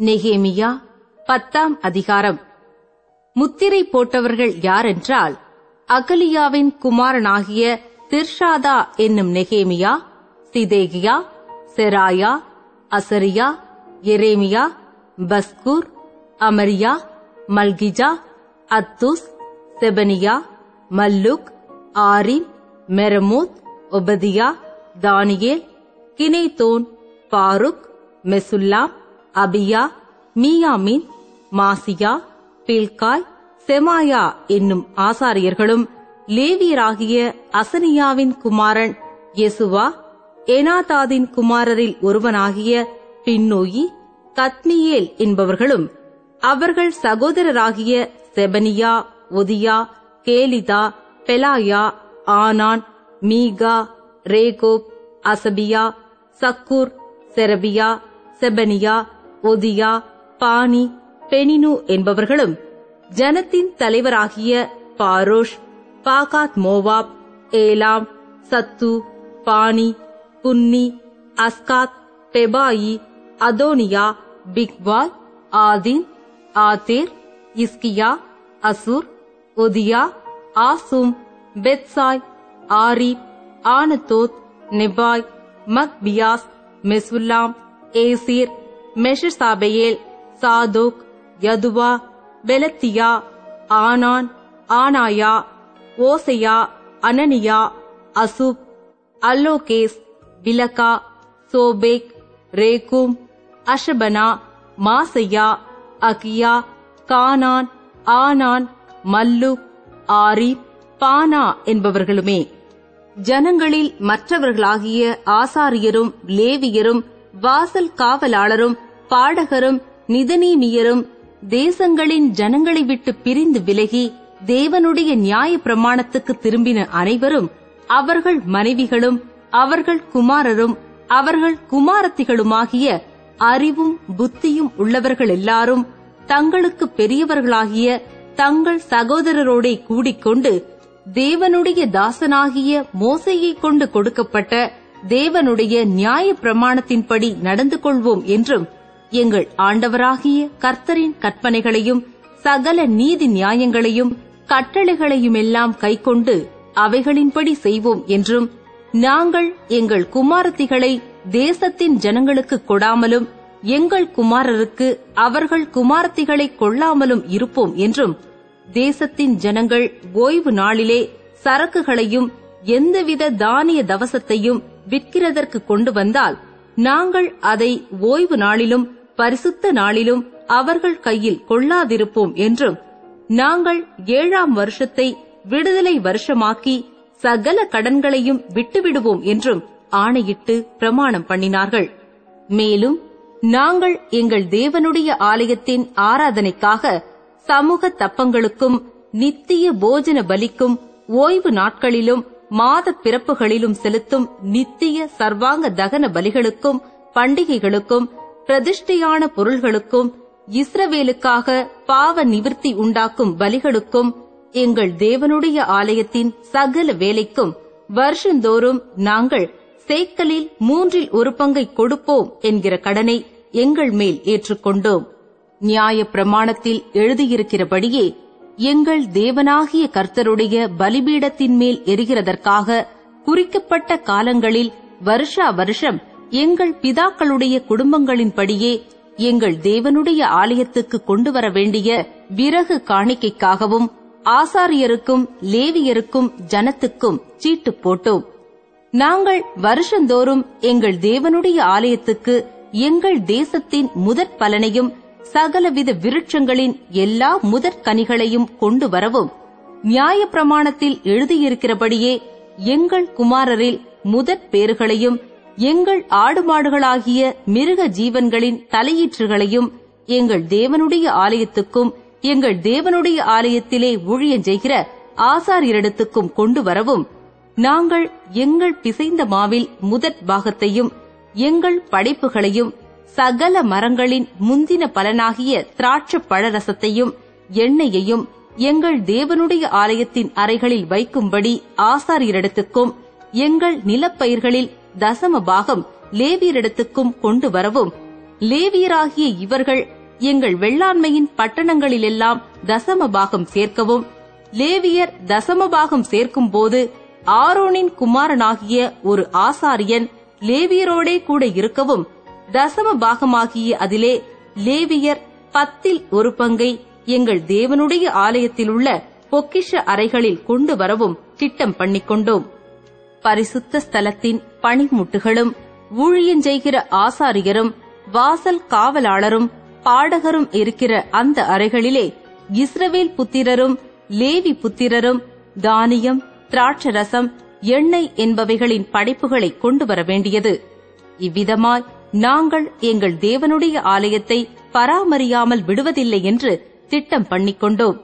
நெகேமியா பத்தாம் அதிகாரம். முத்திரை போட்டவர்கள் யாரென்றால் அகலியாவின் குமாரனாகிய திர்ஷாதா என்னும் நெகேமியா Zedekiah Seraiah Azariah Jeremiah Pashur Amariah Malchijah Hattush Shebaniah Malluch Harim Meremoth Obadiah தானியேல் கினேதோன் பாருக் மெசுல்லாம் அபியா மீயாமின் மாசியா பில்காய் செமாயா என்னும் ஆசாரியர்களும் லேவியராகிய அசனியாவின் குமாரன் யெசுவா எனாதாதின் குமாரரில் ஒருவனாகிய பின்னோயி கத்மியேல் என்பவர்களும் அவர்கள் சகோதரராகிய செபனியா ஒதியா கேலிதா பெலாயா ஆனான் மீகா ரேகோப் அசபியா சக்கூர் செரபியா செபனியா ஒதியா பாணி பெனினு என்பவர்களும் ஜனத்தின் தலைவராகிய Parosh பாகாத் Moab Elam Zattu Bani Bunni Azgad Bebai Adonijah Bigvai Adin Ater Hizkijah Azzur Hodijah Hashum Bezai Hariph Anathoth Nebai Magpiash Meshullam Hezir Meshezabeel Zadok Jaddua Pelatiah Hanan Anaiah Hoshea அனனியா அசுப் அல்லோகேஸ் பிலகா சோபேக் ரேகும் அஷபனா மாசையா அகியா கானான் ஆனான் மல்லு ஆரி பானா என்பவர்களுமே. ஜனங்களில் மற்றவர்களாகிய ஆசாரியரும் லேவியரும் வாசல் காவலாளரும் பாடகரும் நிதனீமியரும் தேசங்களின் ஜனங்களை விட்டு பிரிந்து விலகி தேவனுடைய நியாய பிரமாணத்துக்கு திரும்பின அனைவரும் அவர்கள் மனைவிகளும் அவர்கள் குமாரரும் அவர்கள் குமாரத்திகளுமாகிய அறிவும் புத்தியும் உள்ளவர்கள் எல்லாரும் தங்களுக்கு பெரியவர்களாகிய தங்கள் சகோதரரோடே கூடிக்கொண்டு தேவனுடைய தாசனாகிய மோசையைக் கொண்டு கொடுக்கப்பட்ட தேவனுடைய நியாய பிரமாணத்தின்படி நடந்து கொள்வோம் என்றும் எங்கள் ஆண்டவராகிய கர்த்தரின் கற்பனைகளையும் சகல நீதி நியாயங்களையும் கட்டளைகளையுமெல்லாம் கைக்கொண்டு அவைகளின்படி செய்வோம் என்றும் நாங்கள் எங்கள் குமாரத்திகளை தேசத்தின் ஜனங்களுக்கு கொடாமலும் எங்கள் குமாரருக்கு அவர்கள் குமாரத்திகளை கொள்ளாமலும் இருப்போம் என்றும் தேசத்தின் ஜனங்கள் ஓய்வு நாளிலே சரக்குகளையும் எந்தவித தானிய தவசத்தையும் விற்கிறதற்கு கொண்டு வந்தால் நாங்கள் அதை ஓய்வு நாளிலும் பரிசுத்த நாளிலும் அவர்கள் கையில் கொள்ளாதிருப்போம் என்றும் நாங்கள் ஏழாம் வருஷத்தை விடுதலை வருஷமாக்கி சகல கடன்களையும் விட்டுவிடுவோம் என்றும் ஆணையிட்டு பிரமாணம் பண்ணினார்கள். மேலும் நாங்கள் எங்கள் தேவனுடைய ஆலயத்தின் ஆராதனைக்காக சமூக தப்பங்களுக்கும் நித்திய போஜன பலிக்கும் ஓய்வு நாட்களிலும் மாத பிறப்புகளிலும் செலுத்தும் நித்திய சர்வாங்க தகன பலிகளுக்கும் பண்டிகைகளுக்கும் பிரதிஷ்டையான பொருள்களுக்கும் இஸ்ரவேலுக்காக பாவ நிவர்த்தி உண்டாக்கும் பலிகளுக்கும் எங்கள் தேவனுடைய ஆலயத்தின் சகல வேலைக்கும் வருஷந்தோறும் நாங்கள் சேக்கலில் மூன்றில் ஒரு பங்கை கொடுப்போம் என்கிற கடனை எங்கள் மேல் ஏற்றுக்கொண்டோம். நியாய பிரமாணத்தில் எழுதியிருக்கிறபடியே எங்கள் தேவனாகிய கர்த்தருடைய பலிபீடத்தின் மேல் எரிகிறதற்காக குறிக்கப்பட்ட காலங்களில் வருஷா வருஷம் எங்கள் பிதாக்களுடைய குடும்பங்களின்படியே எங்கள் தேவனுடைய ஆலயத்துக்கு கொண்டு வர வேண்டிய விறகு காணிக்கைக்காகவும் ஆசாரியருக்கும் லேவியருக்கும் ஜனத்துக்கும் சீட்டு போட்டோம். நாங்கள் வருஷந்தோறும் எங்கள் தேவனுடைய ஆலயத்துக்கு எங்கள் தேசத்தின் முதற் பலனையும் சகலவித விருட்சங்களின் எல்லா முதற்கனிகளையும் கொண்டு வரவும் நியாய பிரமாணத்தில் எழுதியிருக்கிறபடியே எங்கள் குமாரரில் முதற் பேறுகளையும் எங்கள் ஆடு மாடுகளாகிய மிருக ஜீவன்களின் தலையீற்றுகளையும் எங்கள் தேவனுடைய ஆலயத்துக்கும் எங்கள் தேவனுடைய ஆலயத்திலே ஊழியஞ்செய்கிற ஆசாரியரிடத்துக்கும் கொண்டு வரவும் நாங்கள் எங்கள் பிசைந்த மாவில் முதற் பாகத்தையும் எங்கள் படைப்புகளையும் சகல மரங்களின் முந்தின பலனாகிய திராட்ச பழரசத்தையும் எண்ணெயையும் எங்கள் தேவனுடைய ஆலயத்தின் அறைகளில் வைக்கும்படி ஆசாரியரிடத்துக்கும் எங்கள் நிலப்பயிர்களில் தசம பாகம் லேவியரிடத்துக்கும் கொண்டு வரவும் லேவியராகிய இவர்கள் எங்கள் வெள்ளாண்மையின் பட்டணங்களிலெல்லாம் தசம பாகம் சேர்க்கவும் லேவியர் தசம பாகம் சேர்க்கும் போது ஆரோனின் குமாரனாகிய ஒரு ஆசாரியன் லேவியரோடே கூட இருக்கவும் தசம பாகமாகிய அதிலே லேவியர் பத்தில் ஒரு பங்கை எங்கள் தேவனுடைய ஆலயத்தில் உள்ள பொக்கிஷ அறைகளில் கொண்டு வரவும் திட்டம் பண்ணிக்கொண்டோம். பரிசுத்த ஸ்தலத்தின் பணிமுட்டுகளும் ஊழியஞ்செய்கிற ஆசாரியரும் வாசல் காவலாளரும் பாடகரும் இருக்கிற அந்த அறைகளிலே இஸ்ரவேல் புத்திரரும் லேவி புத்திரரும் தானியம் திராட்சரசம் எண்ணெய் என்பவைகளின் படைப்புகளை கொண்டு வர வேண்டியது. இவ்விதமாய் நாங்கள் எங்கள் தேவனுடைய ஆலயத்தை பராமரியாமல் விடுவதில்லை என்று திட்டம் பண்ணிக்கொண்டோம்.